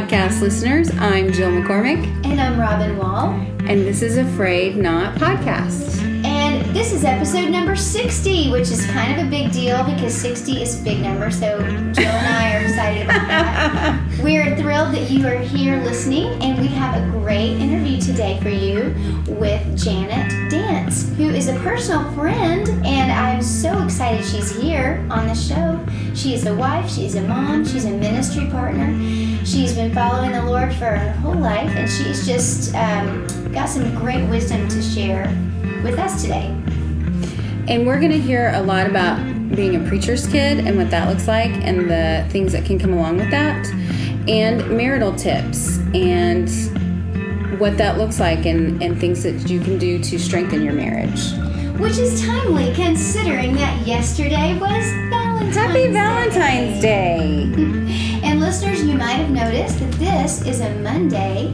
podcast listeners. I'm Jill McCormick. And I'm Robin Wall. And this is A Frayed Knot Podcast. This is episode number 60, which is kind of a big deal because 60 is a big number. So Jill and I are excited about that. We're thrilled that you are here listening, and we have a great interview today for you with Janet Dance, who is a personal friend, and I'm so excited she's here on the show. She is a wife, she's a mom, she's a ministry partner. She's been following the Lord for her whole life, and she's just um, got some great wisdom to share with us today. And we're going to hear a lot about being a preacher's kid and what that looks like and the things that can come along with that, and marital tips and what that looks like and, and things that you can do to strengthen your marriage. Which is timely considering that yesterday was Valentine's Happy Valentine's Day! and listeners, you might have noticed that this is a Monday,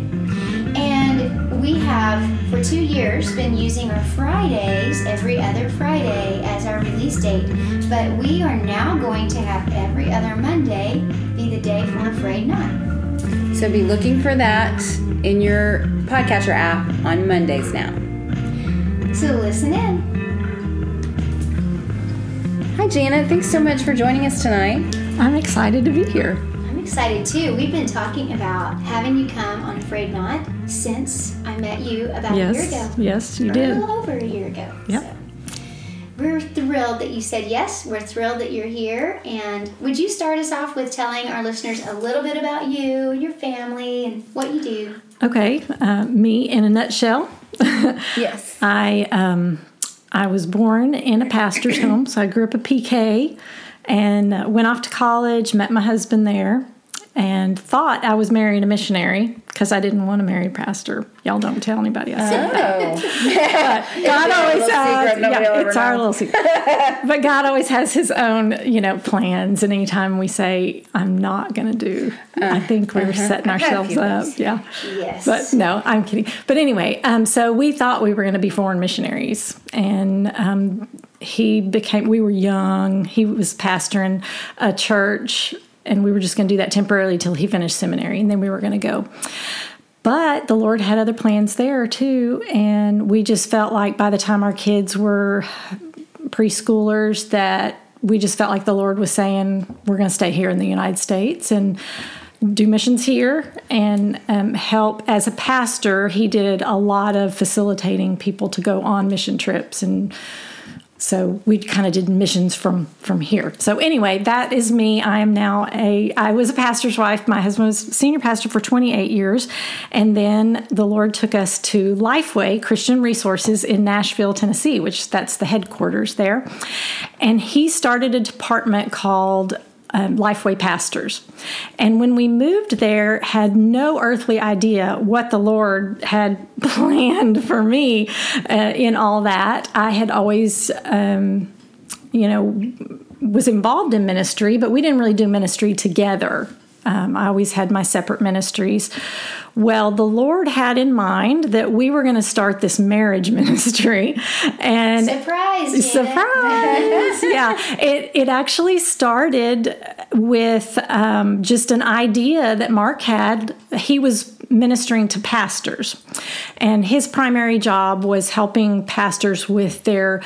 and we have for two years been using our Fridays every other Friday as our release date. But we are now going to have every other Monday be the day for A Frayed Knot. So be looking for that in your podcatcher app on Mondays now. So listen in. Hi, Janet. Thanks so much for joining us tonight. I'm excited to be here. I'm excited too. We've been talking about having you come on A Frayed Knot since I met you about yes, a year ago. Yes, you did. A little over a year ago. Yep. So. We're thrilled that you said yes. We're thrilled that you're here. And would you start us off with telling our listeners a little bit about you, your family, and what you do? Okay, uh, me in a nutshell. yes. I um, I was born in a pastor's home, so I grew up a PK, and uh, went off to college. Met my husband there, and thought I was marrying a missionary because I didn't want to marry a pastor. Y'all don't tell anybody I said that. Oh. God always has. secret yeah, it's our know. little secret. but God always has His own, you know, plans. And anytime we say, "I'm not going to do," I think we're setting had a ourselves up. Yeah. Yes. But no, I'm kidding. But anyway, um, so we thought we were going to be foreign missionaries, and um, he became. We were young. He was pastoring a church, and we were just going to do that temporarily till he finished seminary, and then we were going to go. But the Lord had other plans there too, and we just felt like by the time our kids were preschoolers, that we just felt like the Lord was saying, "We're going to stay here in the United States and." do missions here and um, help as a pastor he did a lot of facilitating people to go on mission trips and so we kind of did missions from from here. So anyway that is me. I am now a i was a pastor's wife. My husband was senior pastor for 28 years. And then the lord took us to lifeway christian resources in nashville tennessee which that's the headquarters there. And he started a department called um, Lifeway pastors. And when we moved there, had no earthly idea what the Lord had planned for me uh, in all that. I had always, um, you know, was involved in ministry, but we didn't really do ministry together. Um, I always had my separate ministries. Well, the Lord had in mind that we were going to start this marriage ministry, and Surprise! Janet. surprise yeah it, it actually started with um, just an idea that mark had he was ministering to pastors and his primary job was helping pastors with their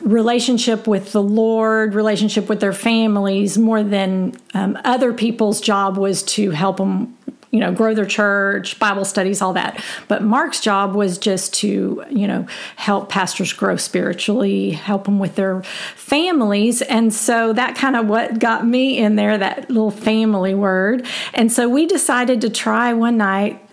relationship with the lord relationship with their families more than um, other people's job was to help them you know grow their church bible studies all that. But mark's job was just to you know help pastors grow spiritually help them with their families. And so that kind of what got me in there that little family word. And so we decided to try one night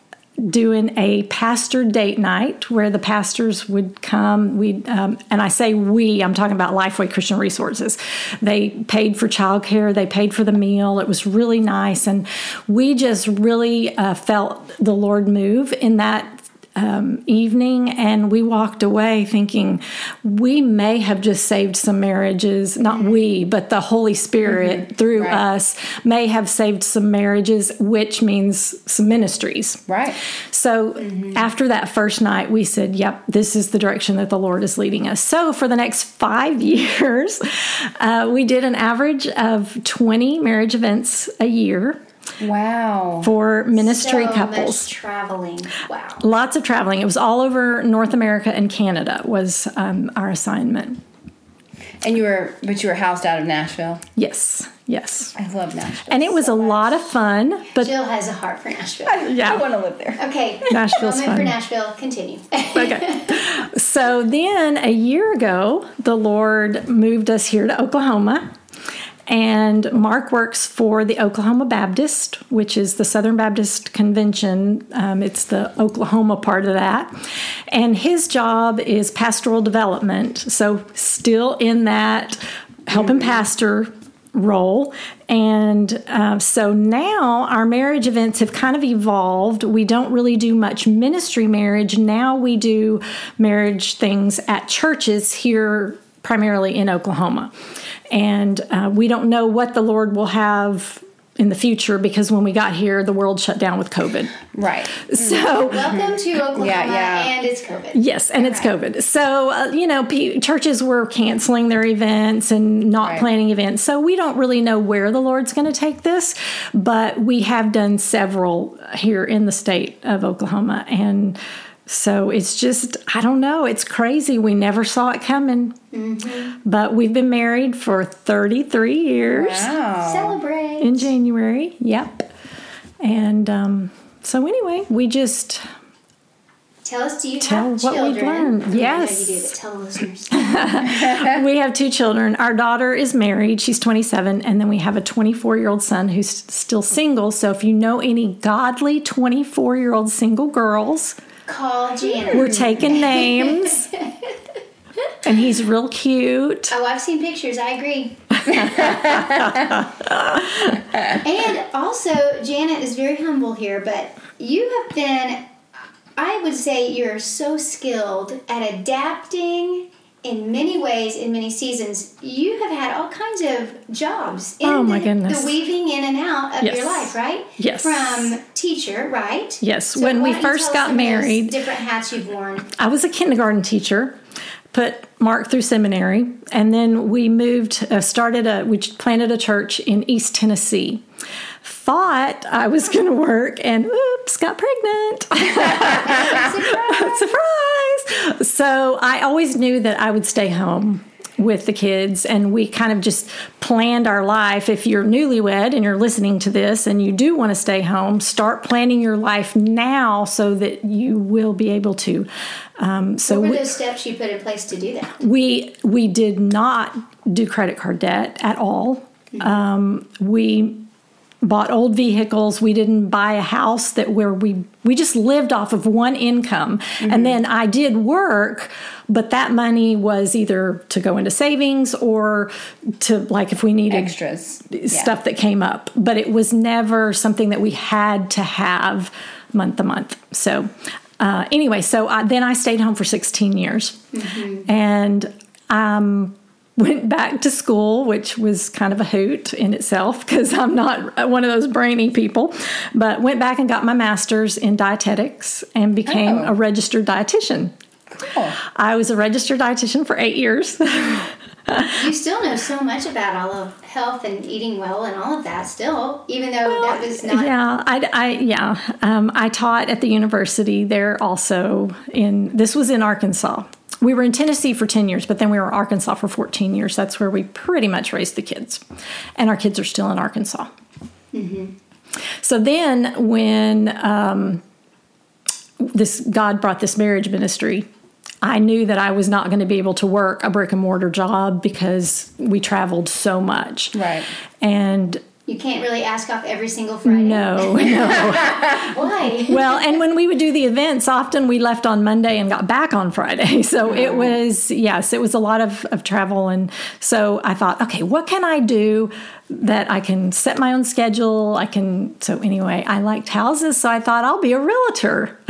doing a pastor date night where the pastors would come. We um, and I say we, I'm talking about Lifeway Christian Resources. They paid for childcare, they paid for the meal. It was really nice, and we just really uh, felt the Lord move in that um, evening, and we walked away thinking we may have just saved some marriages. Not we, but the Holy Spirit through Right. us may have saved some marriages, which means some ministries. Right. So after that first night, we said, Yep, this is the direction that the Lord is leading us. So for the next five years, uh, we did an average of 20 marriage events a year. Wow. for ministry so couples. much traveling. Wow. Lots of traveling. It was all over North America and Canada was um, our assignment. And you were, but you were housed out of Nashville. Yes, yes. I love Nashville. And it was a lot of fun, but Jill has a heart for Nashville. yeah. I want to live there. Okay. Nashville's moment for. Nashville. Continue. okay. So then a year ago, the Lord moved us here to Oklahoma. And Mark works for the Oklahoma Baptist, which is the Southern Baptist Convention. Um, it's the Oklahoma part of that. And his job is pastoral development. So, still in that helping pastor role. And uh, so now our marriage events have kind of evolved. We don't really do much ministry marriage. Now we do marriage things at churches here, primarily in Oklahoma. And uh, we don't know what the Lord will have in the future because when we got here, the world shut down with COVID. Right. So, Welcome to Oklahoma, Yeah, yeah. and it's COVID. Yes, and it's COVID. So, uh, you know, pe- churches were canceling their events and not Right. planning events. So, we don't really know where the Lord's going to take this, but we have done several here in the state of Oklahoma. And so it's just, I don't know, it's crazy. We never saw it coming. But we've been married for 33 years Wow. Celebrate. in January. Yep. And um, so, anyway, we just Tell us, do you Tell have what we've children? learned. Yes. you do, but tell the listeners. we have two children. Our daughter is married, she's 27, and then we have a 24 year old son who's still single. So if you know any godly 24 year old single girls, Call Janet. we're taking names. And he's real cute. Oh, I've seen pictures. I agree. and also, Janet is very humble here, but you have been, I would say, you're so skilled at adapting in many ways, in many seasons. You have had all kinds of jobs in Oh, my the, goodness. the weaving in and out of Yes. your life, right? Yes. From teacher, right? Yes, So when we first got some of those married- different hats you've worn. I was a kindergarten teacher, put Mark through seminary, and then we moved, uh, started a, we planted a church in East Tennessee. Thought I was going to work, and oops, got pregnant. Surprise! Surprise. So I always knew that I would stay home with the kids, and we kind of just planned our life. If you're newlywed and you're listening to this and you do want to stay home, start planning your life now so that you will be able to. Um, so What were we, those steps you put in place to do that? we we did not do credit card debt at all. Um, we bought old vehicles. We didn't buy a house that where we we just lived off of one income. And then I did work, but that money was either to go into savings or to like if we needed Extras. Yeah. stuff that came up. But it was never something that we had to have month to month. So uh, anyway, so I, then I stayed home for 16 years, and um, went back to school, which was kind of a hoot in itself because I'm not one of those brainy people. But went back and got my master's in dietetics and became Oh. a registered dietitian. Cool. I was a registered dietitian for eight years. You still know so much about all of health and eating well and all of that still, even though that was not. yeah, I, I yeah, um, I taught at the university there also. In this was in Arkansas. We were in Tennessee for ten years, but then we were in Arkansas for fourteen years. That's where we pretty much raised the kids, and our kids are still in Arkansas. So then, when um, this God brought this marriage ministry. I knew that I was not going to be able to work a brick and mortar job because we traveled so much. Right. And You can't really ask off every single Friday. no, no. Why? Well, and when we would do the events, often we left on Monday and got back on Friday. So oh, it was, yes, it was a lot of, of travel. And so I thought, okay, what can I do that I can set my own schedule? I can, so anyway, I liked houses. So I thought I'll be a realtor.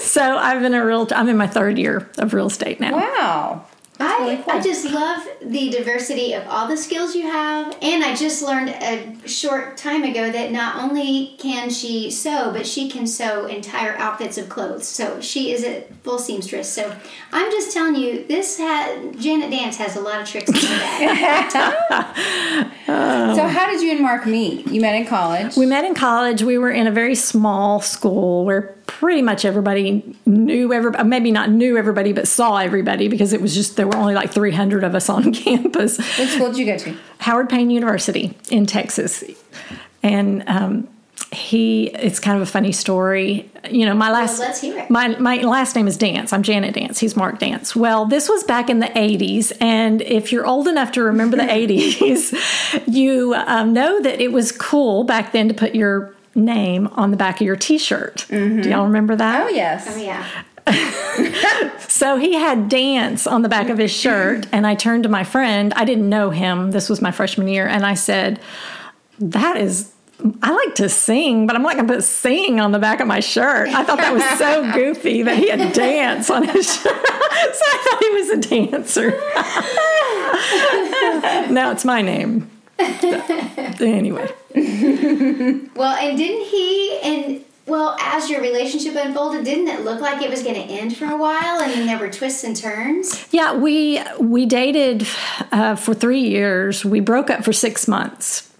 so I've been a realtor, I'm in my third year of real estate now. Wow. That's I, really cool. I just love the diversity of all the skills you have. And I just learned a short time ago that not only can she sew, but she can sew entire outfits of clothes. So she is a full seamstress. So I'm just telling you, this ha- Janet Dance has a lot of tricks in her bag. so how did you and Mark meet? You met in college. We met in college. We were in a very small school where pretty much everybody knew everybody, maybe not knew everybody, but saw everybody because it was just, there were only like 300 of us on campus. what school did you go to? Howard Payne University in Texas. And um, he, it's kind of a funny story. You know, my last, let's hear it. My, my last name is Dance. I'm Janet Dance. He's Mark Dance. Well, this was back in the 80s. And if you're old enough to remember the 80s, you um, know that it was cool back then to put your name on the back of your t shirt. Do y'all remember that? Oh yes. oh, yeah. So he had dance on the back of his shirt, and I turned to my friend. I didn't know him. This was my freshman year, and I said, "That is." I like to sing, but I'm not going to put sing on the back of my shirt. I thought that was so goofy that he had dance on his shirt. so I thought he was a dancer. now it's my name. anyway, Well, and didn't he and well, as your relationship unfolded, didn't it look like it was going to end for a while, and then there were twists and turns? yeah, we we dated uh, for three years. We broke up for six months,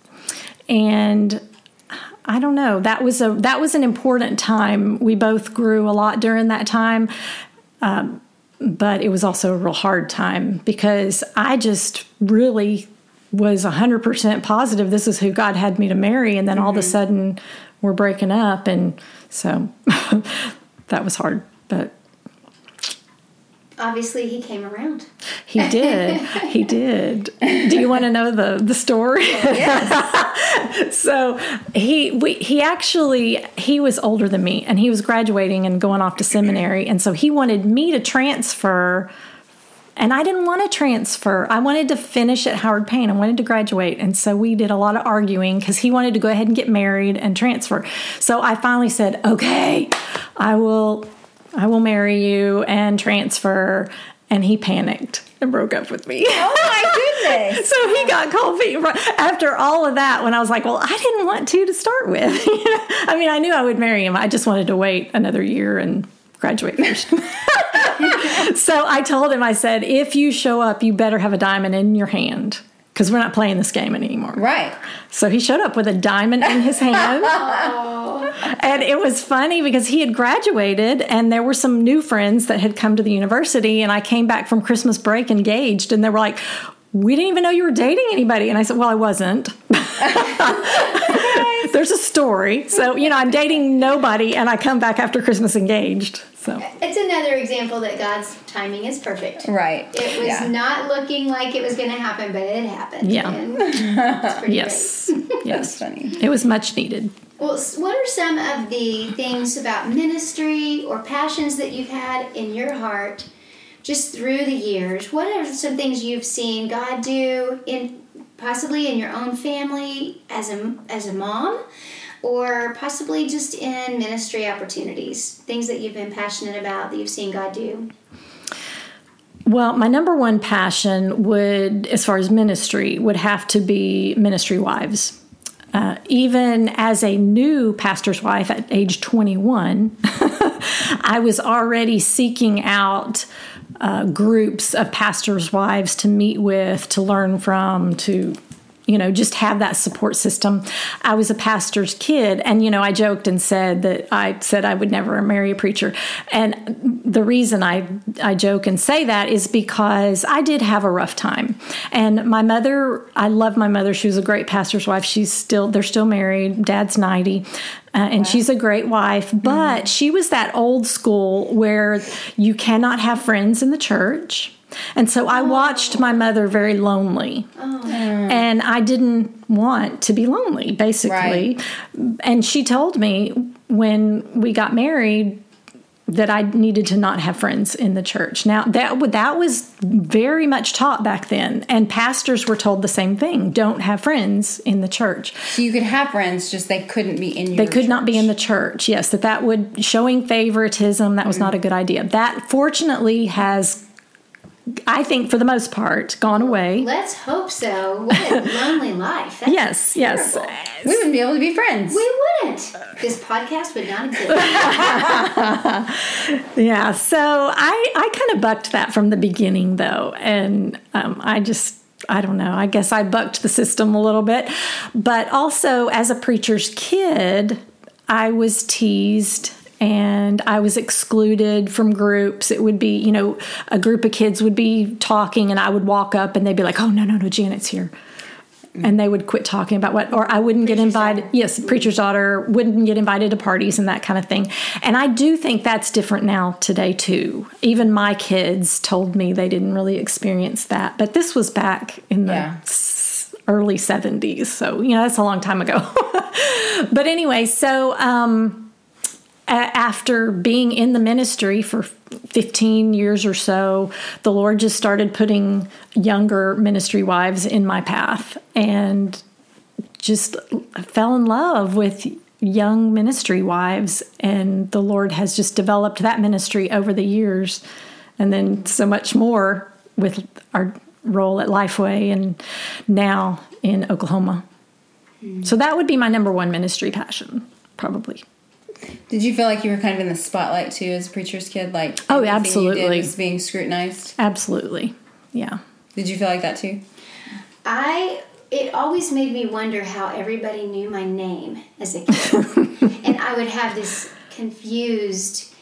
and I don't know. That was a that was an important time. We both grew a lot during that time, um, but it was also a real hard time because I just really was hundred percent positive this is who God had me to marry, and then all of a mm-hmm. sudden we're breaking up, and so that was hard. But Obviously, he came around. he did. he did. Do you want to know the the story? so he we, he actually he was older than me and he was graduating and going off to seminary and so he wanted me to transfer and I didn't want to transfer. I wanted to finish at Howard Payne. I wanted to graduate. And so we did a lot of arguing because he wanted to go ahead and get married and transfer. So I finally said, okay, I will I will marry you and transfer. And he panicked and broke up with me. Oh my goodness. So he got cold feet after all of that. When I was like, "Well, I didn't want to to start with." I mean, I knew I would marry him. I just wanted to wait another year and graduate first. so I told him, I said, "If you show up, you better have a diamond in your hand because we're not playing this game anymore." Right. So he showed up with a diamond in his hand. And it was funny because he had graduated and there were some new friends that had come to the university. And I came back from Christmas break engaged and they were like, we didn't even know you were dating anybody. And I said, well, I wasn't. There's a story. So, you know, I'm dating nobody and I come back after Christmas engaged. So, It's another example that God's timing is perfect. Right. It was Yeah. not looking like it was going to happen, but it happened. Yeah. And yes, That's yes. funny. It was much needed. Well, what are some of the things about ministry or passions that you've had in your heart just through the years? What are some things you've seen God do in possibly in your own family as a as a mom or possibly just in ministry opportunities? Things that you've been passionate about that you've seen God do? Well, my number one passion would, as far as ministry, would have to be ministry wives. Uh, even as a new pastor's wife at age 21, I was already seeking out uh, groups of pastors' wives to meet with, to learn from, to you know just have that support system. I was a pastor's kid and you know i joked and said that i said i would never marry a preacher. And the reason i i joke and say that is because i did have a rough time. And my mother i love my mother. She was a great pastor's wife. She's still they're still married. Dad's 90 uh, and she's a great wife, but she was that old school where you cannot have friends in the church. And so I watched my mother very lonely. Oh. And I didn't want to be lonely, basically. And she told me when we got married that I needed to not have friends in the church. Now that that was very much taught back then, and pastors were told the same thing: don't have friends in the church. So you could have friends, just they couldn't be in your They could not be in the church. Yes, that that would showing favoritism. That was mm-hmm. not a good idea. That fortunately has I think for the most part, gone away. Let's hope so. What a lonely life. That's Yes, yes. We wouldn't be able to be friends. We wouldn't. This podcast would not exist. Yeah, so I I kind of bucked that from the beginning though, and um, I just I don't know. I guess I bucked the system a little bit, but also as a preacher's kid, I was teased. And I was excluded from groups. It would be, you know, a group of kids would be talking, and I would walk up, and they'd be like, "Oh no, no, no, Janet's here," and they would quit talking about what or i wouldn't get invited yes preacher's daughter wouldn't get invited to parties and that kind of thing. And i do think that's different now today too. Even my kids told me they didn't really experience that. But this was back in the Yeah. early 70s so you know that's a long time ago. But anyway so um after being in the ministry for 15 years or so, the Lord just started putting younger ministry wives in my path and just fell in love with young ministry wives. And the Lord has just developed that ministry over the years. And then so much more with our role at Lifeway and now in Oklahoma. So that would be my number one ministry passion, probably. Did you feel like you were kind of in the spotlight too as a preacher's kid? Like Oh, everything absolutely. did was being scrutinized. Absolutely. Yeah. Did you feel like that too? I it always made me wonder how everybody knew my name as a kid, and I would have this confused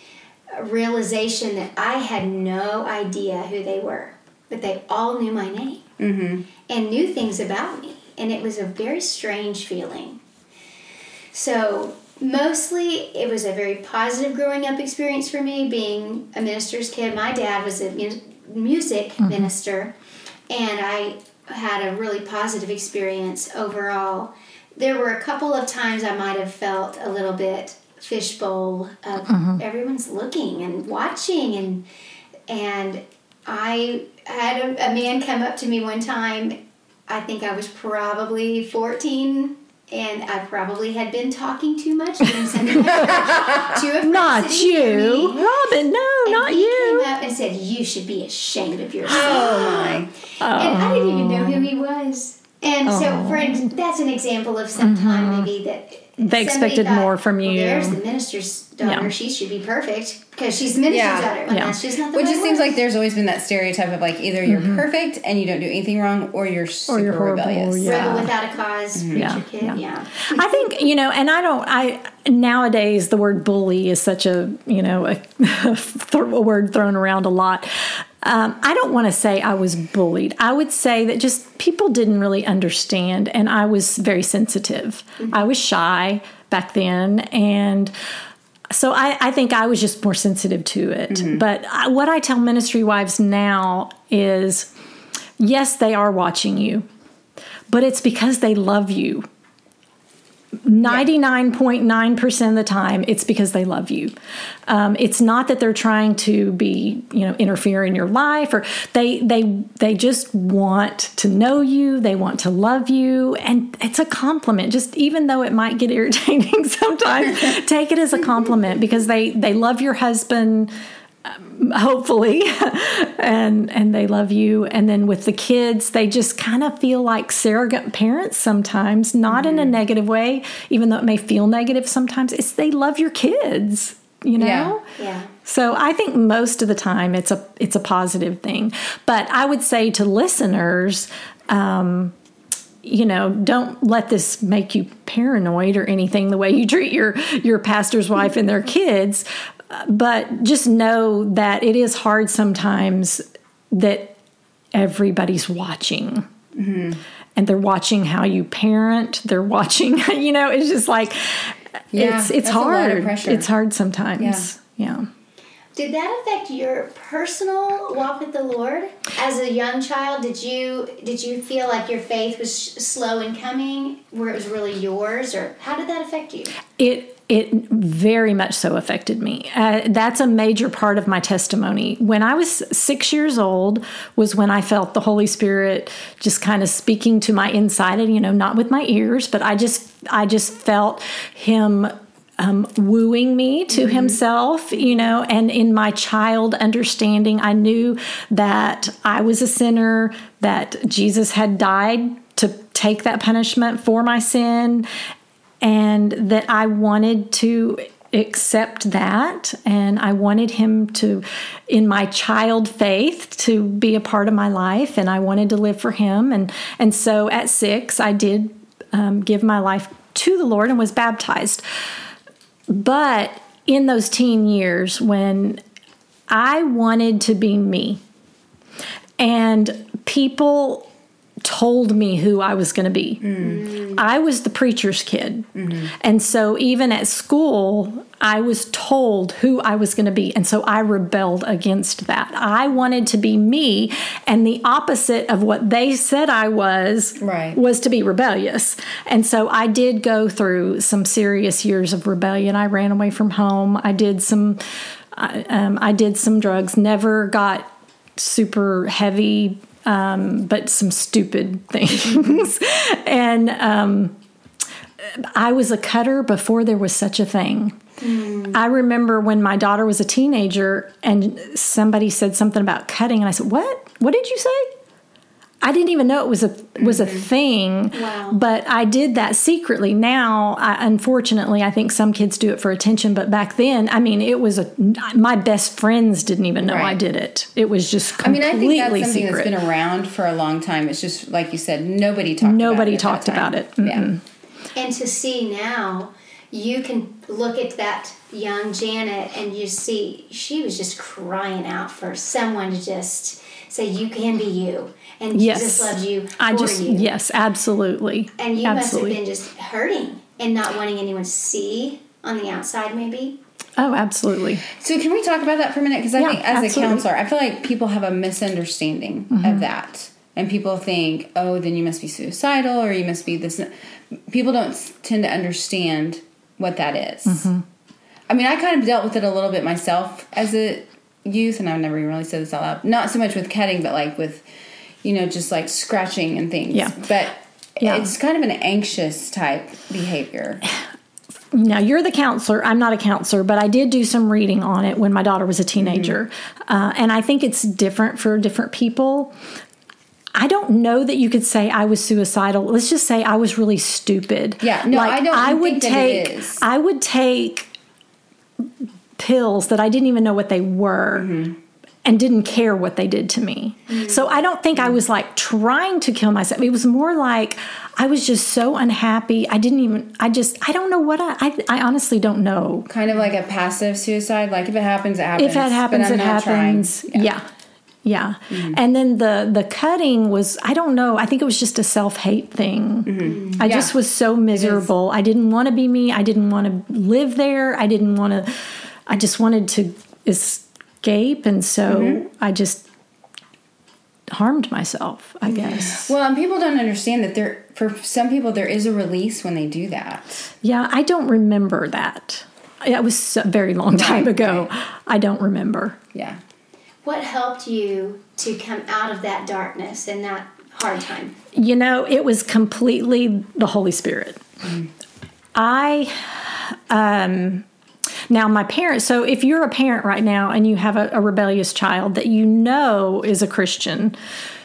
realization that I had no idea who they were, but they all knew my name mm-hmm. and knew things about me, and it was a very strange feeling. So mostly it was a very positive growing up experience for me being a minister's kid. My dad was a mu- music mm-hmm. minister and I had a really positive experience overall. There were a couple of times I might have felt a little bit fishbowl of mm-hmm. everyone's looking and watching and and I had a, a man come up to me one time. I think I was probably 14 and I probably had been talking too much during Sunday night church to a Not you. me. Robin, no, And not he you. came up and said, "You should be ashamed of yourself." Oh my! And I didn't even know who oh. he was. And so, for that's an example of some time maybe that Mm-hmm. They somebody expected more from "Well, you." there's the minister's daughter. Yeah. She should be perfect because she's the minister's Yeah. daughter. And Yeah. that's just not the Which just it seems works. like there's always been that stereotype of like either you're perfect and you don't do anything wrong, or you're super Mm-hmm. you're horrible, rebellious. yeah. rebel without a cause, preacher Yeah, kid. yeah. Yeah. I think you know, and I don't. I nowadays the word bully is such a you know a, a word thrown around a lot. Um, I don't want to say I was bullied. I would say that just people didn't really understand, and I was very sensitive. Mm-hmm. I was shy back then, and so I, I think I was just more sensitive to it. Mm-hmm. But I, what I tell ministry wives now is, yes, they are watching you, but it's because they love you. 99.9% of the time it's because they love you. Um, it's not that they're trying to be you know interfere in your life or they they they just want to know you they want to love you and it's a compliment. Just even though it might get irritating sometimes take it as a compliment because they they love your husband hopefully and and they love you and then with the kids they just kind of feel like surrogate parents sometimes not in a negative way even though it may feel negative sometimes it's they love your kids you know Yeah. Yeah. so I think most of the time it's a it's a positive thing. But I would say to listeners, um, you know, don't let this make you paranoid or anything the way you treat your your pastor's wife and their kids. But just know that it is hard sometimes that everybody's watching. Mm-hmm. And they're watching how you parent. They're watching, you know, it's just like Yeah, it's it's that's a lot of hard. It's hard sometimes. yeah. Did that affect your personal walk with the Lord as a young child? Did you did you feel like your faith was sh- slow in coming, where it was really yours, or how did that affect you? It it very much so affected me. Uh, that's a major part of my testimony. When I was six years old, was when I felt the Holy Spirit just kind of speaking to my inside, and you know, not with my ears, but I just I just felt Him um, wooing me to himself, you know, and in my child understanding, I knew that I was a sinner, that Jesus had died to take that punishment for my sin, and that I wanted to accept that and I wanted him to in my child faith to be a part of my life and I wanted to live for him. And and so at 6 I did um, give my life to the Lord and was baptized. But in those teen years when I wanted to be me and people told me who I was going to be. Mm. I was the preacher's kid. Mm-hmm. And so even at school, I was told who I was going to be. And so I rebelled against that. I wanted to be me, and the opposite of what they said I was right. was to be rebellious. And so I did go through some serious years of rebellion. I ran away from home. I did some I, um, I did some drugs, never got super heavy um, but some stupid things. and um, I was a cutter before there was such a thing. Mm. I remember when my daughter was a teenager and somebody said something about cutting, and I said, What? What did you say? I didn't even know it was a was a mm-hmm. thing, wow. but I did that secretly. Now, I, unfortunately, I think some kids do it for attention, but back then, I mean, it was a my best friends didn't even know right. I did it. It was just completely I mean, I think that's something secret. that's been around for a long time. It's just like you said, nobody talked. Nobody about talked about it. Mm-hmm. Yeah. And to see now, you can look at that young Janet and you see she was just crying out for someone to just say you can be you and yes. Jesus loves you I just you. yes, absolutely. And you absolutely. must have been just hurting and not wanting anyone to see on the outside, maybe. Oh, absolutely. So, can we talk about that for a minute? Because I yeah, think, as absolutely. a counselor, I feel like people have a misunderstanding mm-hmm. of that, and people think, "Oh, then you must be suicidal, or you must be this." People don't tend to understand what that is. Mm-hmm. I mean, I kind of dealt with it a little bit myself as a youth, and I've never even really said this out loud. Not so much with cutting, but like with you know, just like scratching and things. Yeah. But yeah. it's kind of an anxious type behavior. Now, you're the counselor. I'm not a counselor, but I did do some reading on it when my daughter was a teenager. Mm-hmm. Uh, and I think it's different for different people. I don't know that you could say I was suicidal. Let's just say I was really stupid. Yeah, no, like, I don't. I would take. I would take pills that I didn't even know what they were. Mm-hmm and didn't care what they did to me. Mm-hmm. So I don't think I was like trying to kill myself. It was more like I was just so unhappy. I didn't even, I just, I don't know what I, I, I honestly don't know. Kind of like a passive suicide. Like if it happens, it happens. If it happens, it happens. Trying. Yeah. yeah. yeah. Mm-hmm. And then the the cutting was I don't know I think it was just a self hate thing. Mm-hmm. I yeah. just was so miserable. I didn't want to be me. I didn't want to live there. I didn't want to. I just wanted to escape and so mm-hmm. i just harmed myself i guess. Well and people don't understand that there for some people there is a release when they do that. Yeah i don't remember that. It was a very long time right, ago. right. i don't remember. Yeah. What helped you to come out of that darkness and that hard time? You know it was completely the holy spirit. Mm-hmm. i um now, my parents, so if you're a parent right now and you have a, a rebellious child that you know is a Christian,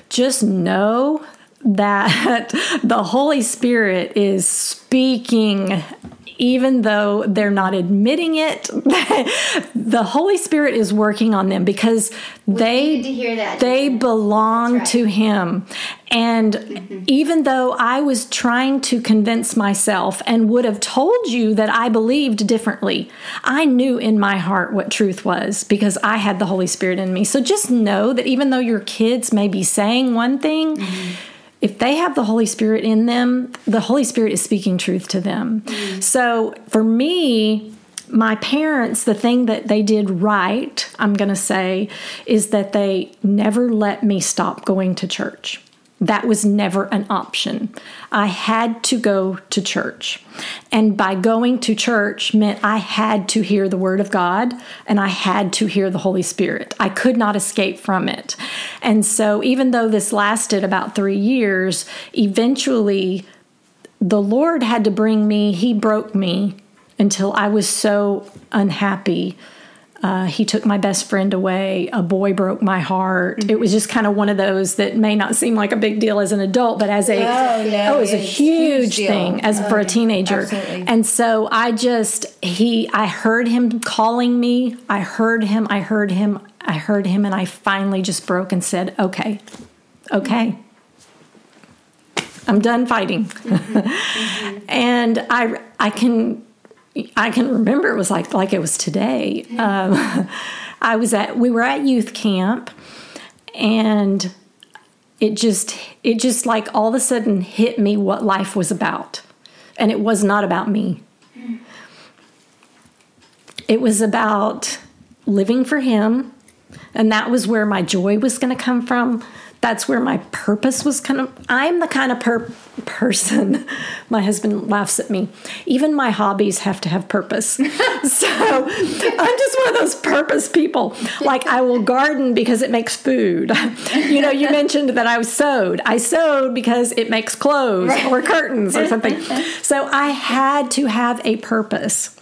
just know that the Holy Spirit is speaking even though they're not admitting it, the Holy Spirit is working on them because we they they belong right. to Him. And mm-hmm. even though I was trying to convince myself and would have told you that I believed differently, I knew in my heart what truth was because I had the Holy Spirit in me. So just know that even though your kids may be saying one thing, mm-hmm if they have the Holy Spirit in them, the Holy Spirit is speaking truth to them. Mm. So for me, my parents, the thing that they did right, I'm going to say, is that they never let me stop going to church. That was never an option. I had to go to church. And by going to church meant I had to hear the Word of God and I had to hear the Holy Spirit. I could not escape from it. And so, even though this lasted about three years, eventually the Lord had to bring me, He broke me until I was so unhappy. Uh, he took my best friend away. A boy broke my heart. Mm-hmm. It was just kind of one of those that may not seem like a big deal as an adult, but as a Oh, no, it was a huge, thing as for a teenager. absolutely. And so I just he I heard him calling me. I heard him. I heard him. I heard him, and I finally just broke and said, "Okay, okay." I'm done fighting. and I I can I can remember it was like like it was today. Um, I was at we were at youth camp and it just it just like all of a sudden hit me what life was about. And it was not about me. It was about living for him and that was where my joy was going to come from that's where my purpose was kind of i'm the kind of per- person my husband laughs at me. Even my hobbies have to have purpose. So i'm just one of those purpose people. Like i will garden because it makes food. You know you mentioned that i sewed. I sewed because it makes clothes or curtains or something. So i had to have a purpose.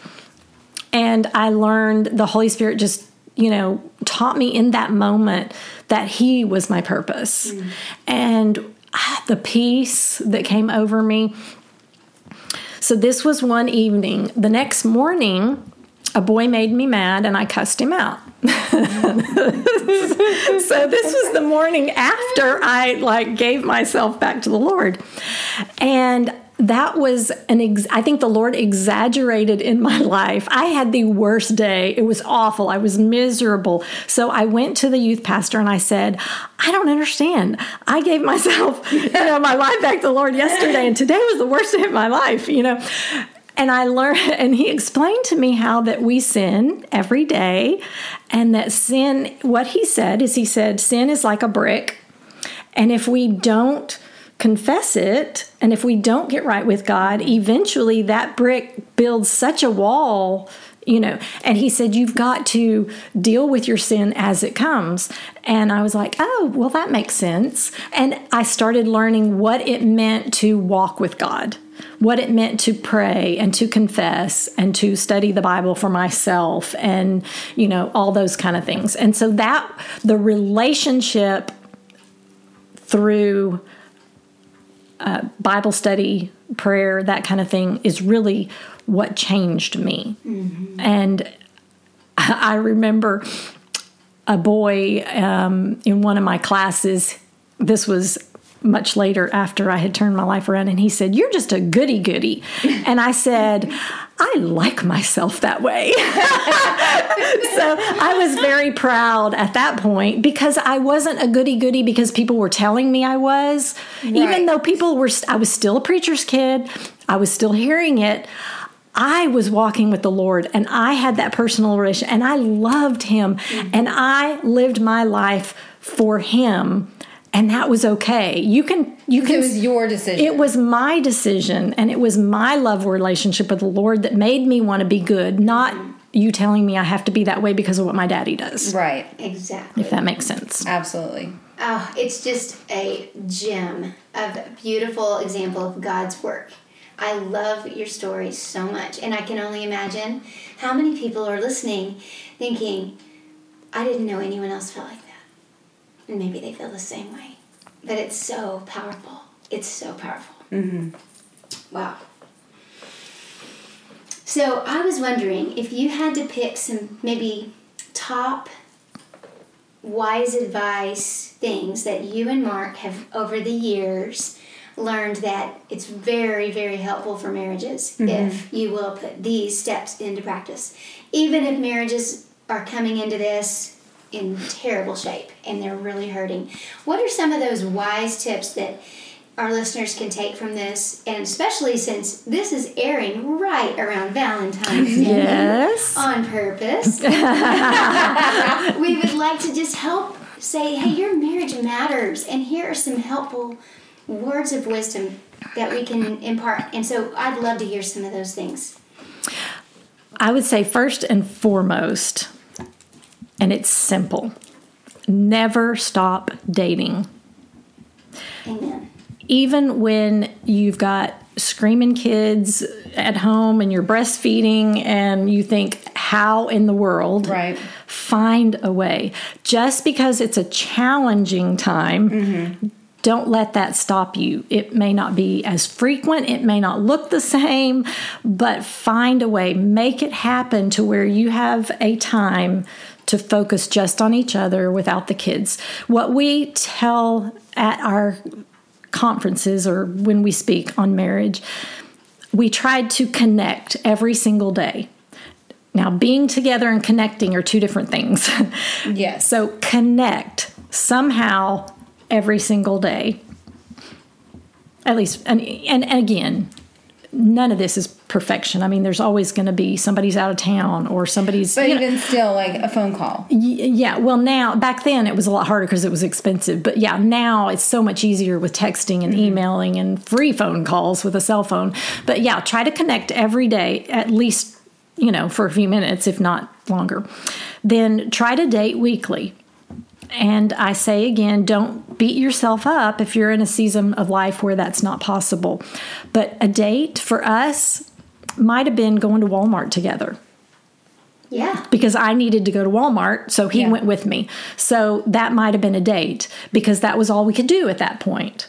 And I learned the Holy Spirit just, you know, taught me in that moment that He was my purpose. And ah, the peace that came over me. So this was one evening. The next morning, a boy made me mad and I cussed him out. so this was the morning after I like gave myself back to the Lord. And that was an ex- I think the Lord exaggerated in my life. I had the worst day. It was awful. I was miserable. So I went to the youth pastor and I said, "I don't understand. I gave myself, you know, my life back to the Lord yesterday and today was the worst day of my life, you know." And I learned, and he explained to me how that we sin every day, and that sin, what he said is, he said, sin is like a brick. And if we don't confess it, and if we don't get right with God, eventually that brick builds such a wall, you know. And he said, You've got to deal with your sin as it comes. And I was like, Oh, well, that makes sense. And I started learning what it meant to walk with God what it meant to pray and to confess and to study the Bible for myself and, you know, all those kind of things. And so that the relationship through uh, Bible study, prayer, that kind of thing is really what changed me. And I remember a boy um, in one of my classes, this was much later after I had turned my life around, and he said, You're just a goody goody. And I said, I like myself that way. so I was very proud at that point because I wasn't a goody goody because people were telling me I was. Even though people were, I was still a preacher's kid, I was still hearing it. I was walking with the Lord and I had that personal relation and I loved Him mm-hmm. and I lived my life for Him and that was okay. You can, you can. It was your decision. It was my decision and it was my love relationship with the Lord that made me want to be good, not you telling me I have to be that way because of what my daddy does. right. Exactly. If that makes sense. Absolutely. Oh, it's just a gem of a beautiful example of God's work. I love your story so much, and I can only imagine how many people are listening thinking, I didn't know anyone else felt like that. And maybe they feel the same way. But it's so powerful. It's so powerful. Mm-hmm. Wow. So I was wondering if you had to pick some maybe top wise advice things that you and Mark have over the years learned that it's very very helpful for marriages if you will put these steps into practice even if marriages are coming into this in terrible shape and they're really hurting what are some of those wise tips that our listeners can take from this and especially since this is airing right around valentine's day Yes. on purpose we would like to just help say, hey, your marriage matters, and here are some helpful words of wisdom that we can impart. And so I'd love to hear some of those things. I would say, first and foremost, and it's simple. Never stop dating. Amen. even when you've got screaming kids at home and you're breastfeeding and you think how in the world? Right. find a way. Just because it's a challenging time mm-hmm. don't let that stop you. It may not be as frequent. It may not look the same but find a way. Make it happen to where you have a time to focus just on each other without the kids what we tell at our conferences or when we speak on marriage we tried to connect every single day now being together and connecting are two different things Yes. so connect somehow every single day. At least, and, and, and again, none of this is perfection. I mean, there's always going to be somebody's out of town or somebody's. but you know- even still, like a phone call. Y- yeah, well, now back then it was a lot harder because it was expensive. But yeah, now it's so much easier with texting and mm-hmm. emailing and free phone calls with a cell phone. But yeah, try to connect every day, at least, you know, for a few minutes, if not longer. Then try to date weekly. And I say again, don't beat yourself up if you're in a season of life where that's not possible. But a date for us might have been going to Walmart together Yeah. because I needed to go to Walmart, so he Yeah. went with me. So that might have been a date because that was all we could do at that point.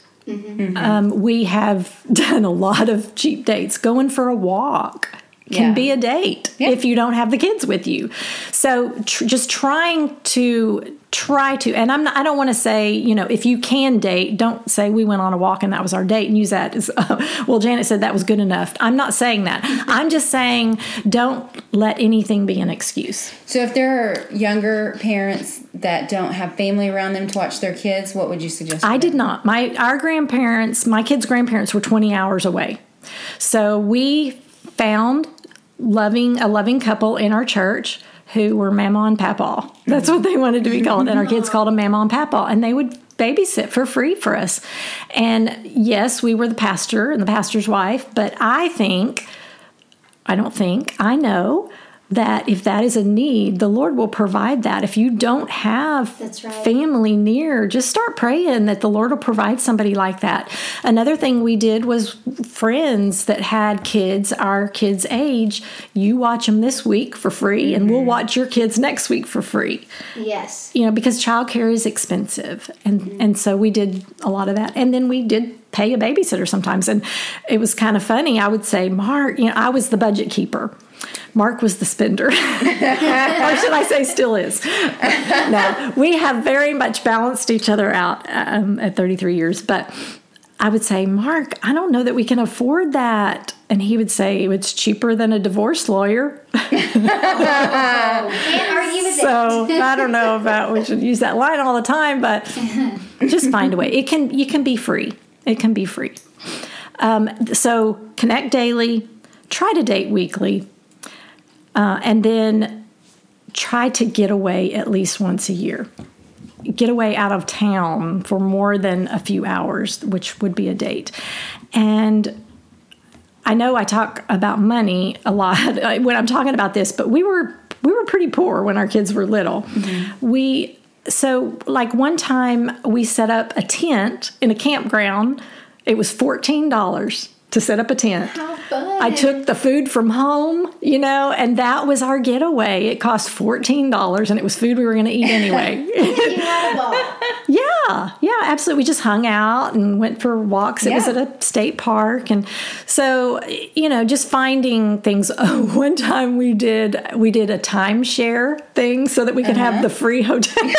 Um, we have done a lot of cheap dates. Going for a walk can Yeah. be a date Yeah. if you don't have the kids with you. So tr- just trying to try to, and I'm not, I don't want to say you know if you can date, don't say we went on a walk and that was our date and use that as well. Janet said that was good enough. I'm not saying that. I'm just saying don't let anything be an excuse. So if there are younger parents that don't have family around them to watch their kids, what would you suggest? I them? did not. My our grandparents, my kids' grandparents were 20 hours away. So we found loving a loving couple in our church who were Mama and Papa. That's what they wanted to be called. And our kids called them Mama and Papa. And they would babysit for free for us. And yes, we were the pastor and the pastor's wife, but I think I don't think, I know that if that is a need, the Lord will provide that. If you don't have right. family near, just start praying that the Lord will provide somebody like that. Another thing we did was friends that had kids our kids' age. You watch them this week for free, and we'll mm-hmm. watch your kids next week for free Yes. you know because childcare is expensive and mm-hmm. and so we did a lot of that and then we did pay a babysitter sometimes and it was kind of funny i would say mark you know i was the budget keeper mark was the spender or should i say still is no we have very much balanced each other out um, at 33 years but I would say, Mark, I don't know that we can afford that. And he would say, it's cheaper than a divorce lawyer. Can't argue with So. I don't know about we should use that line all the time, but just find a way. It can you can be free. It can be free. Um, so connect daily. Try to date weekly, uh, and then try to get away at least once a year. Get away out of town for more than a few hours, which would be a date, and I know I talk about money a lot when I'm talking about this, but we were we were pretty poor when our kids were little. We so like one time we set up a tent in a campground. It was fourteen dollars to set up a tent. How fun. I took the food from home, you know, and that was our getaway. It cost fourteen dollars, and it was food we were going to eat anyway. You had a ball. Yeah, yeah, absolutely. We just hung out and went for walks. It was at a state park, and so you know, just finding things. Oh, one time we did we did a timeshare thing so that we could have the uh-huh. free hotel.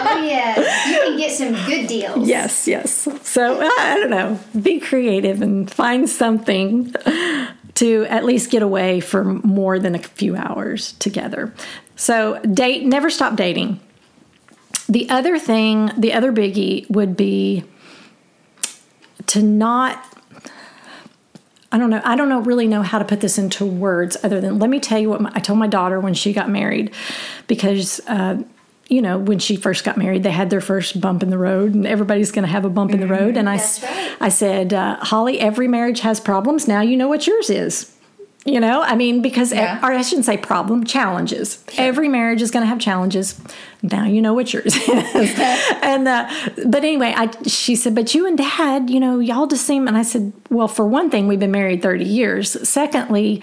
Oh yes. You can get some good deals. yes, yes. So I don't know. Be creative and find something to at least get away for more than a few hours together. So date. Never stop dating. The other thing, the other biggie would be to not I don't know. I don't know really know how to put this into words other than let me tell you what my, I told my daughter when she got married because uh, you know when she first got married they had their first bump in the road and everybody's going to have a bump in the road and I right. I said uh, Holly every marriage has problems now you know what yours is You know, I mean, because, Yeah. or I shouldn't say problem, challenges. Every marriage is going to have challenges. Now you know what yours is. and, uh, but anyway, I, she said, but you and dad, you know, y'all just seem, and I said, well, for one thing, we've been married 30 years. Secondly,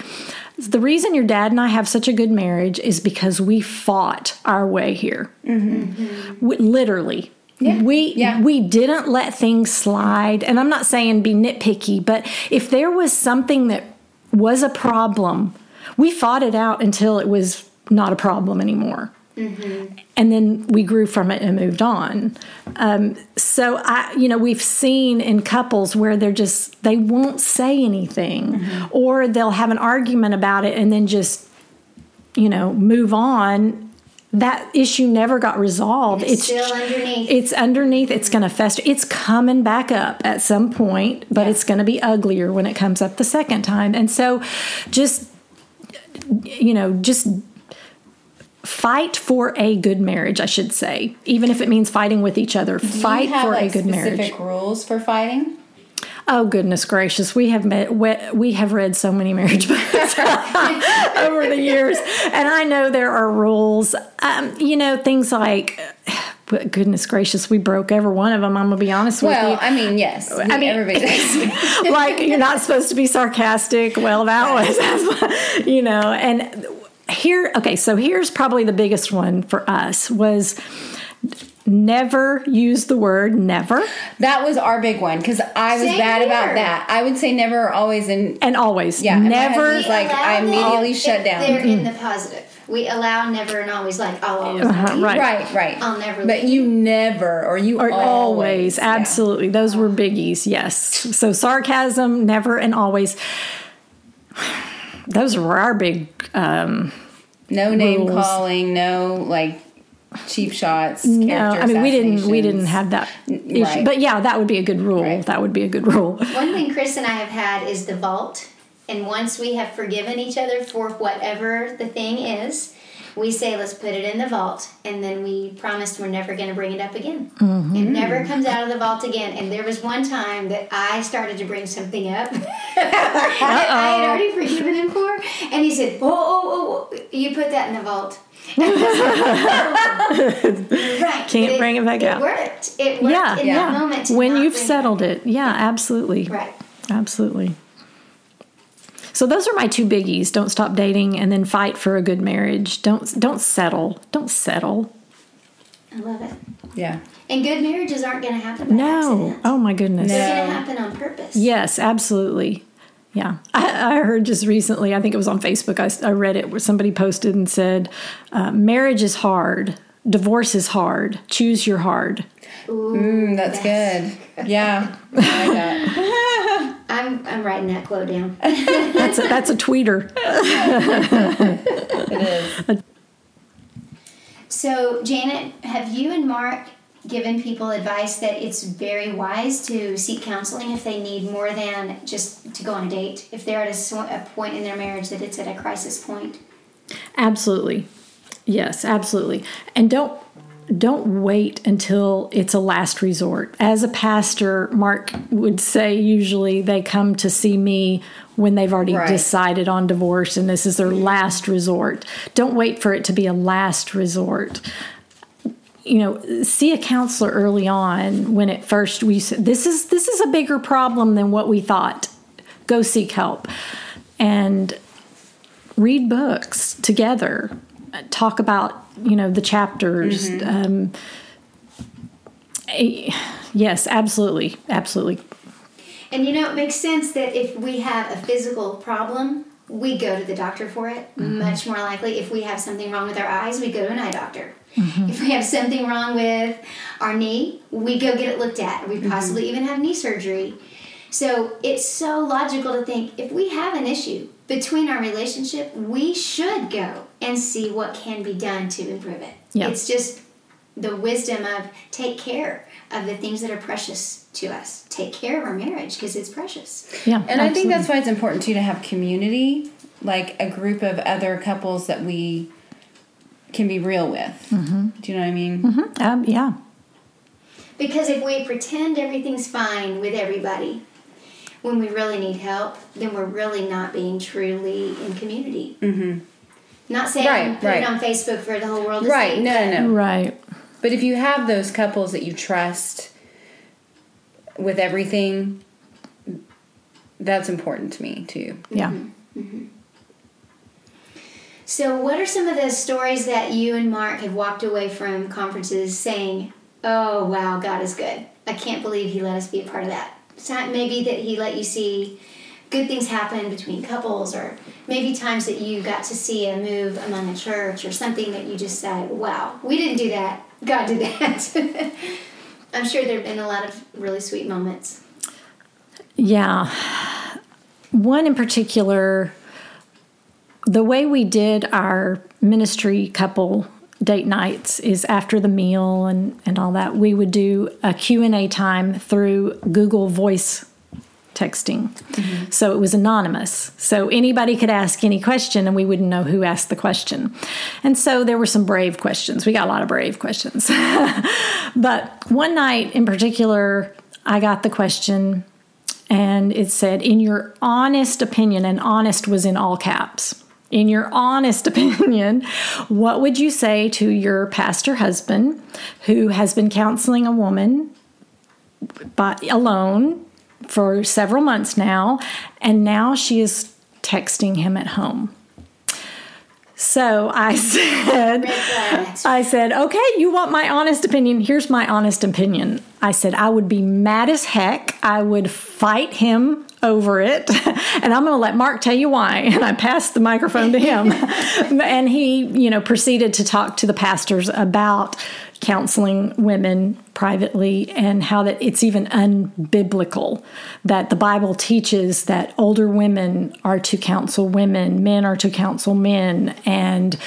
the reason your dad and I have such a good marriage is because we fought our way here. Mm-hmm. We, literally. Yeah. We Yeah. we didn't let things slide. And I'm not saying be nitpicky, but if there was something that was a problem, we fought it out until it was not a problem anymore. And then we grew from it and moved on. Um, so I, you know, we've seen in couples where they're just they won't say anything, or they'll have an argument about it and then just, you know, move on. That issue never got resolved. It's still underneath. It's underneath. It's going to fester. It's coming back up at some point, but it's going to be uglier when it comes up the second time. And so, just you know, just fight for a good marriage. I should say, even if it means fighting with each other. Do Fight have, for like, a good marriage. specific marriage. rules for fighting? Oh goodness gracious, we have met we, we have read so many marriage books over the years, and I know there are rules. Um, you know things like. But goodness gracious, we broke every one of them. I'm gonna be honest with you. Well. I mean, yes. I mean- everybody does. like you're not supposed to be sarcastic. Well, that was, you know, and here, okay, so here's probably the biggest one for us was never use the word never that was our big one because I was Same bad about that. I would say never or always and and always. Yeah, never. husband's like, I immediately if shut down. They're in the positive. We allow never and always like I'll always Uh-huh, right. right, right. I'll never But leave. you never or you Or always, always, Yeah. absolutely. Those were biggies, yes. So sarcasm, never, and always. Those were our big. Um, No name Rules. calling, no like cheap shots. no, I mean we didn't we didn't have that issue, right. but yeah, that would be a good rule. Right. That would be a good rule. One thing Chris and I have had is the vault. And once we have forgiven each other for whatever the thing is, we say, let's put it in the vault. And then we promised we're never going to bring it up again. Mm-hmm. It never comes out of the vault again. And there was one time that I started to bring something up that I had already forgiven him for. And he said, oh, oh, oh, you put that in the vault. right. Can't But bring it back out. It worked. It worked yeah, in yeah. that moment. when you've bring it settled it, yeah, absolutely, Right. absolutely. So those are my two biggies. Don't stop dating, and then fight for a good marriage. Don't don't settle. Don't settle. I love it. Yeah. And good marriages aren't going to happen by No. accident. Oh my goodness. They're going to happen on purpose. Yes, absolutely. Yeah. I, I heard just recently, I think it was on Facebook, I, I read it where somebody posted and said, uh, marriage is hard, divorce is hard, choose your hard. Ooh, Mm, that's good. Yeah. I like that. I'm, I'm writing that quote down. That's a, that's a tweeter. It is. so, Janet, have you and Mark given people advice that it's very wise to seek counseling if they need more than just to go on a date? If they're at a, a point in their marriage that it's at a crisis point? Absolutely. Yes, absolutely. And don't don't wait until it's a last resort. As a pastor, Mark would say usually they come to see me when they've already Right. decided on divorce and this is their last resort. Don't wait for it to be a last resort. You know, see a counselor early on when at first we said this is this is a bigger problem than what we thought. Go seek help. And read books together talk about you know the chapters um, eh, yes absolutely absolutely And you know, it makes sense that if we have a physical problem, we go to the doctor for it. Mm-hmm. Much more likely, if we have something wrong with our eyes, we go to an eye doctor. Mm-hmm. If we have something wrong with our knee, we go get it looked at. We possibly even have knee surgery. So it's so logical to think if we have an issue between our relationship, we should go and see what can be done to improve it. Yeah. It's just the wisdom of take care of the things that are precious to us. Take care of our marriage because it's precious. yeah And I think that's why it's important too to have community, like a group of other couples that we can be real with. Mm-hmm. Do you know what I mean? um, yeah Because if we pretend everything's fine with everybody, when we really need help, then we're really not being truly in community. Mm-hmm. Not saying Right, put right. it on Facebook for the whole world to Right, see. Right, no, no, no. Right. But if you have those couples that you trust with everything, that's important to me too. Yeah. Mm-hmm, mm-hmm. So, what are some of the stories that you and Mark have walked away from conferences saying, "Oh, wow, God is good. I can't believe He let us be a part of that." So maybe that He let you see good things happen between couples, or maybe times that you got to see a move among a church, or something that you just said, "Wow, we didn't do that. God did that." I'm sure there have been a lot of really sweet moments. Yeah. One in particular, the way we did our ministry couple date nights is after the meal and, and all that. We would do a Q&A time through Google Voice texting. So it was anonymous. So anybody could ask any question and we wouldn't know who asked the question. And so there were some brave questions. We got a lot of brave questions. but one night in particular, I got the question and it said, In your honest opinion, and honest was in all caps. In your honest opinion, what would you say to your pastor husband who has been counseling a woman but alone for several months now, and now she is texting him at home? So I said, I said, okay, you want my honest opinion? Here's my honest opinion. I said, I would be mad as heck. I would fight him over it. And I'm going to let Mark tell you why. And I passed the microphone to him. and he, you know, proceeded to talk to the pastors about counseling women privately and how that it's even unbiblical that the bible teaches that older women are to counsel women men are to counsel men and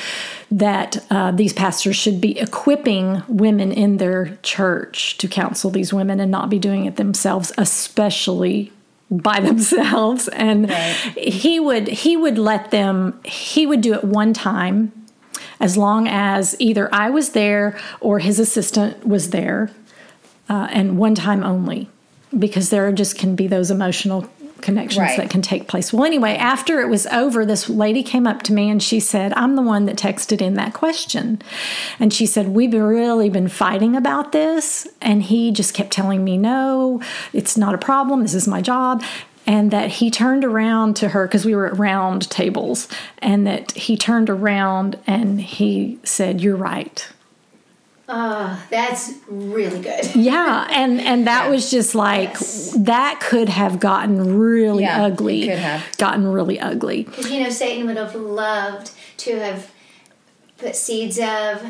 that uh, these pastors should be equipping women in their church to counsel these women and not be doing it themselves especially by themselves. And he would he would let them he would do it one time as long as either I was there or his assistant was there, uh, and one time only, because there just can be those emotional connections Right. that can take place. Well, anyway, after it was over, this lady came up to me and she said, I'm the one that texted in that question. And she said, We've really been fighting about this. And he just kept telling me, No, it's not a problem. This is my job. And that he turned around to her because we were at round tables, and that he turned around and he said, You're right. Oh, that's really good. Yeah, and and that was just like Yes. that could have gotten really Yeah, it ugly. could have. gotten really ugly. Because you know, Satan would have loved to have put seeds of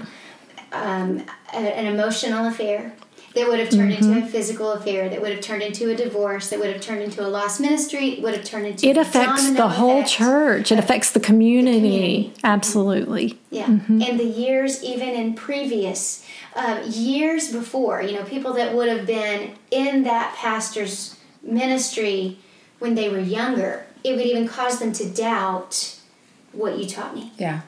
um, an emotional affair that would have turned Mm-hmm. into a physical affair, that would have turned into a divorce, that would have turned into a lost ministry, would have turned into It affects the whole effect. church. It affects the community. community. Absolutely. Yeah, Mm-hmm. and the years even in previous uh, years before, you know, people that would have been in that pastor's ministry when they were younger, it would even cause them to doubt what you taught me. Yeah.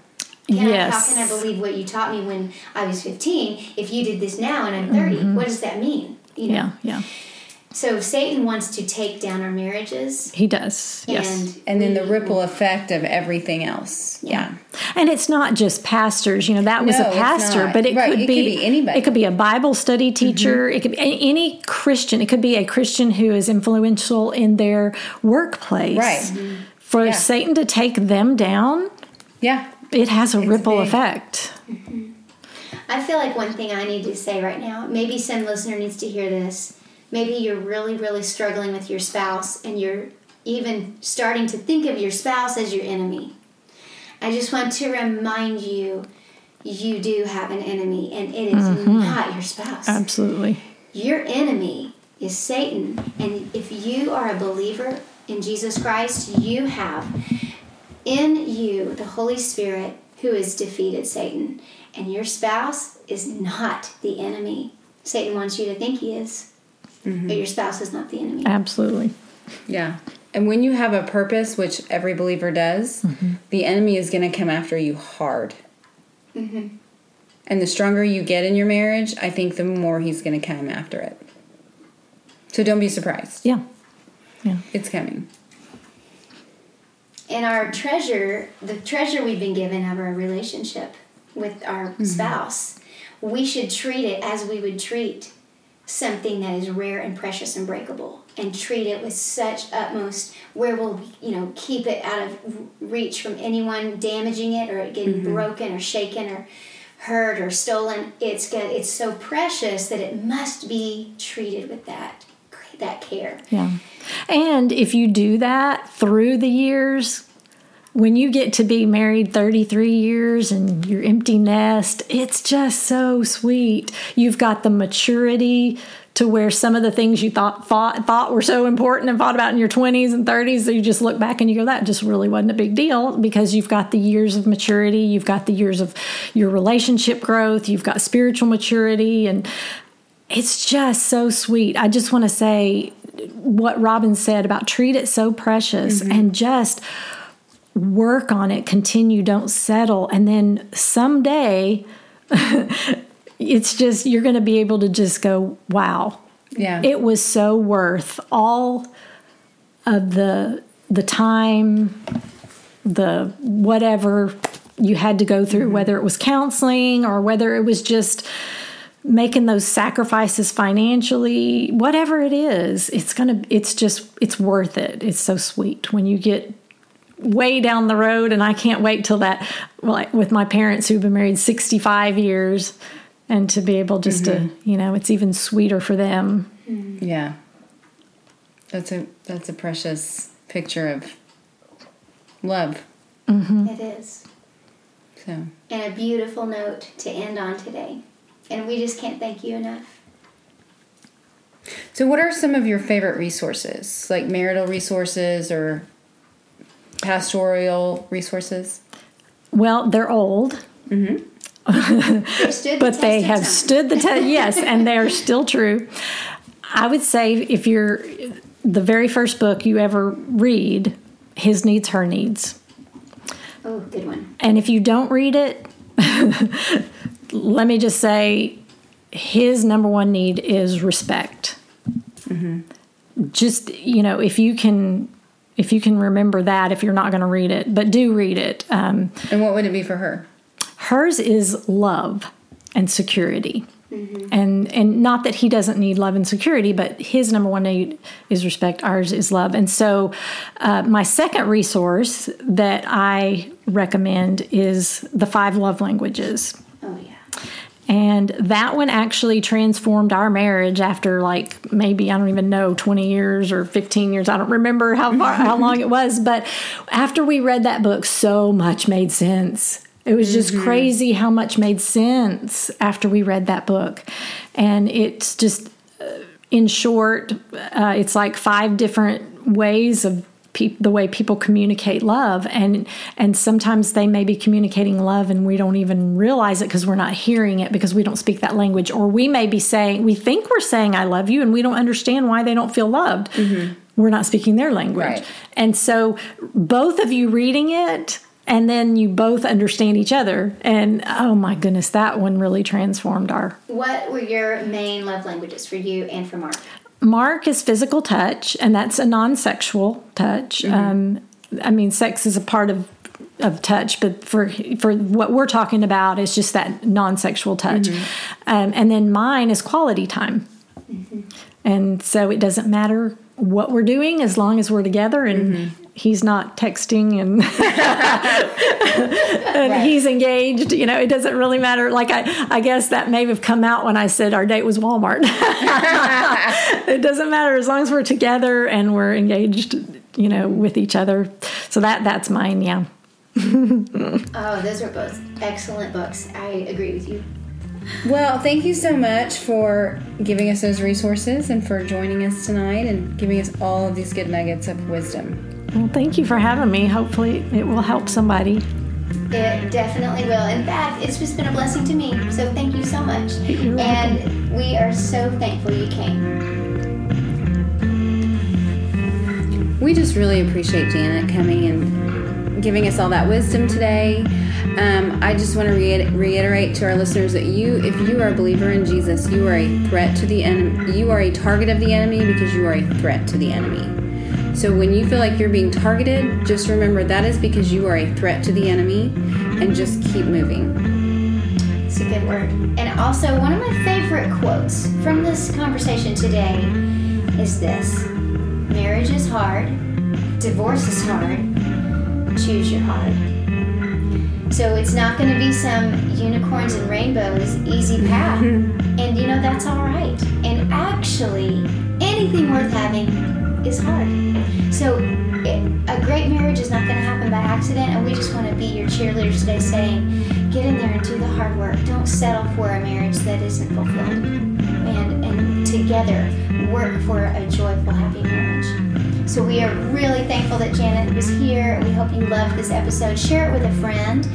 Can yes. I, how can I believe what you taught me when I was 15 if you did this now and I'm 30? What does that mean? You know? Mm-hmm. Yeah, yeah. So Satan wants to take down our marriages. He does. Yes. And, And then the ripple effect of everything else. Yeah. And it's not just pastors, you know, that was No, a pastor, but it, Right, could, it be, could be anybody. It could be a Bible study teacher, it could be any Christian, it could be a Christian who is influential in their workplace. Right. For Yeah. Satan to take them down, Yeah. It has a ripple big. effect. Mm-hmm. I feel like one thing I need to say right now, maybe some listener needs to hear this. Maybe you're really, really struggling with your spouse and you're even starting to think of your spouse as your enemy. I just want to remind you you do have an enemy and it is mm-hmm. not your spouse. Absolutely. Your enemy is Satan. And if you are a believer in Jesus Christ, you have in you the Holy Spirit who has defeated Satan. And your spouse is not the enemy. Satan wants you to think he is, mm-hmm. but your spouse is not the enemy. Absolutely. Yeah. And when you have a purpose, which every believer does, mm-hmm. the enemy is going to come after you hard. Mm-hmm. And the stronger you get in your marriage, I think the more he's going to come after it. So don't be surprised. Yeah. Yeah. It's coming. And our treasure, the treasure we've been given of our relationship with our mm-hmm. spouse, we should treat it as we would treat something that is rare and precious and breakable and treat it with such utmost where we'll you know keep it out of reach from anyone damaging it or it getting mm-hmm. broken or shaken or hurt or stolen. It's good it's so precious that it must be treated with that that care Yeah. And if you do that through the years, when you get to be married 33 years and your empty nest, it's just so sweet. You've got the maturity to where some of the things you thought thought thought were so important and thought about in your 20s and 30s that you just look back and you go that just really wasn't a big deal because you've got the years of maturity, you've got the years of your relationship growth, you've got spiritual maturity and it's just so sweet. I just want to say what Robin said about treat it so precious mm-hmm. and just work on it, continue, don't settle. And then someday it's just, you're going to be able to just go, wow, Yeah. it was so worth all of the the time the whatever you had to go through mm-hmm. whether it was counseling or whether it was just making those sacrifices financially whatever it is it's gonna it's just it's worth it. It's so sweet when you get way down the road and i can't wait till that like with my parents who've been married 65 years and to be able just to mm-hmm. you know it's even sweeter for them. Mm-hmm. Yeah. That's a that's a precious picture of love. Mm-hmm. it is. So. And a beautiful note to end on today and we just can't thank you enough. So, what are some of your favorite resources, like marital resources or pastoral resources? well they're old. Mm-hmm. They've stood the but test they have time. stood the test yes and they are still true. I would say if you're the very first book you ever read his needs her needs. Oh good one. And if you don't read it let me just say his number one need is respect. Just you know if you can if you can remember that if you're not going to read it but do read it um, And what would it be for her? hers is love and security. And and not that he doesn't need love and security but his number one need is respect ours is love. And so uh, my second resource that i recommend is the five love languages. Oh yeah and that one actually transformed our marriage after like maybe I don't even know 20 years or 15 years. I don't remember how far how long it was, but after we read that book so much made sense. It was just crazy how much made sense after we read that book. And it's just uh, in short, uh, it's like five different ways of peop the way people communicate love, and and sometimes they may be communicating love, and we don't even realize it because we're not hearing it because we don't speak that language, or we may be saying we think we're saying I love you, and we don't understand why they don't feel loved. Mm-hmm. We're not speaking their language, Right. and so both of you reading it. And then you both understand each other. And oh my goodness, that one really transformed our what were your main love languages for you and for mark Mark is physical touch, and that's a non-sexual touch. Um, I mean, sex is a part of of touch, but for for what we're talking about is just that non-sexual touch. Um, and then mine is quality time, and so it doesn't matter what we're doing as long as we're together and. Mm-hmm. He's not texting and, and he's engaged. You know, it doesn't really matter. Like I, I guess that may have come out when I said our date was Walmart. it doesn't matter as long as we're together and we're engaged you know with each other so that that's mine yeah oh those are both excellent books i agree with you Well, thank you so much for giving us those resources and for joining us tonight and giving us all of these good nuggets of wisdom. well thank you for having me hopefully it will help somebody It definitely will. In fact, it's just been a blessing to me. So thank you so much. And we are so thankful you came. We just really appreciate Janet coming and giving us all that wisdom today. Um, I just want to reiter- reiterate to our listeners that you, if you are a believer in Jesus, you are a threat to the enemy. You are a target of the enemy because you are a threat to the enemy. So when you feel like you're being targeted, just remember that is because you are a threat to the enemy and just keep moving. It's a good word. And also, one of my favorite quotes from this conversation today is this Marriage is hard, divorce is hard, choose your heart. So it's not going to be some unicorns and rainbows, easy path. and you know, that's all right. And actually, anything worth having is hard. So it, a great marriage is not going to happen by accident. And we just want to be your cheerleaders today saying, get in there and do the hard work. Don't settle for a marriage that isn't fulfilled. And, and together, work for a joyful, happy marriage. So we are really thankful that Janet was here. We hope you loved this episode. Share it with a friend.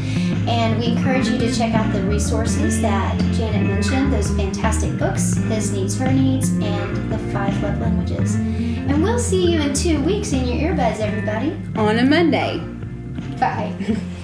And we encourage you to check out the resources that Janet mentioned those fantastic books, His Needs, Her Needs, and The Five Love Languages. And we'll see you in two weeks in your earbuds, everybody. On a Monday. Bye.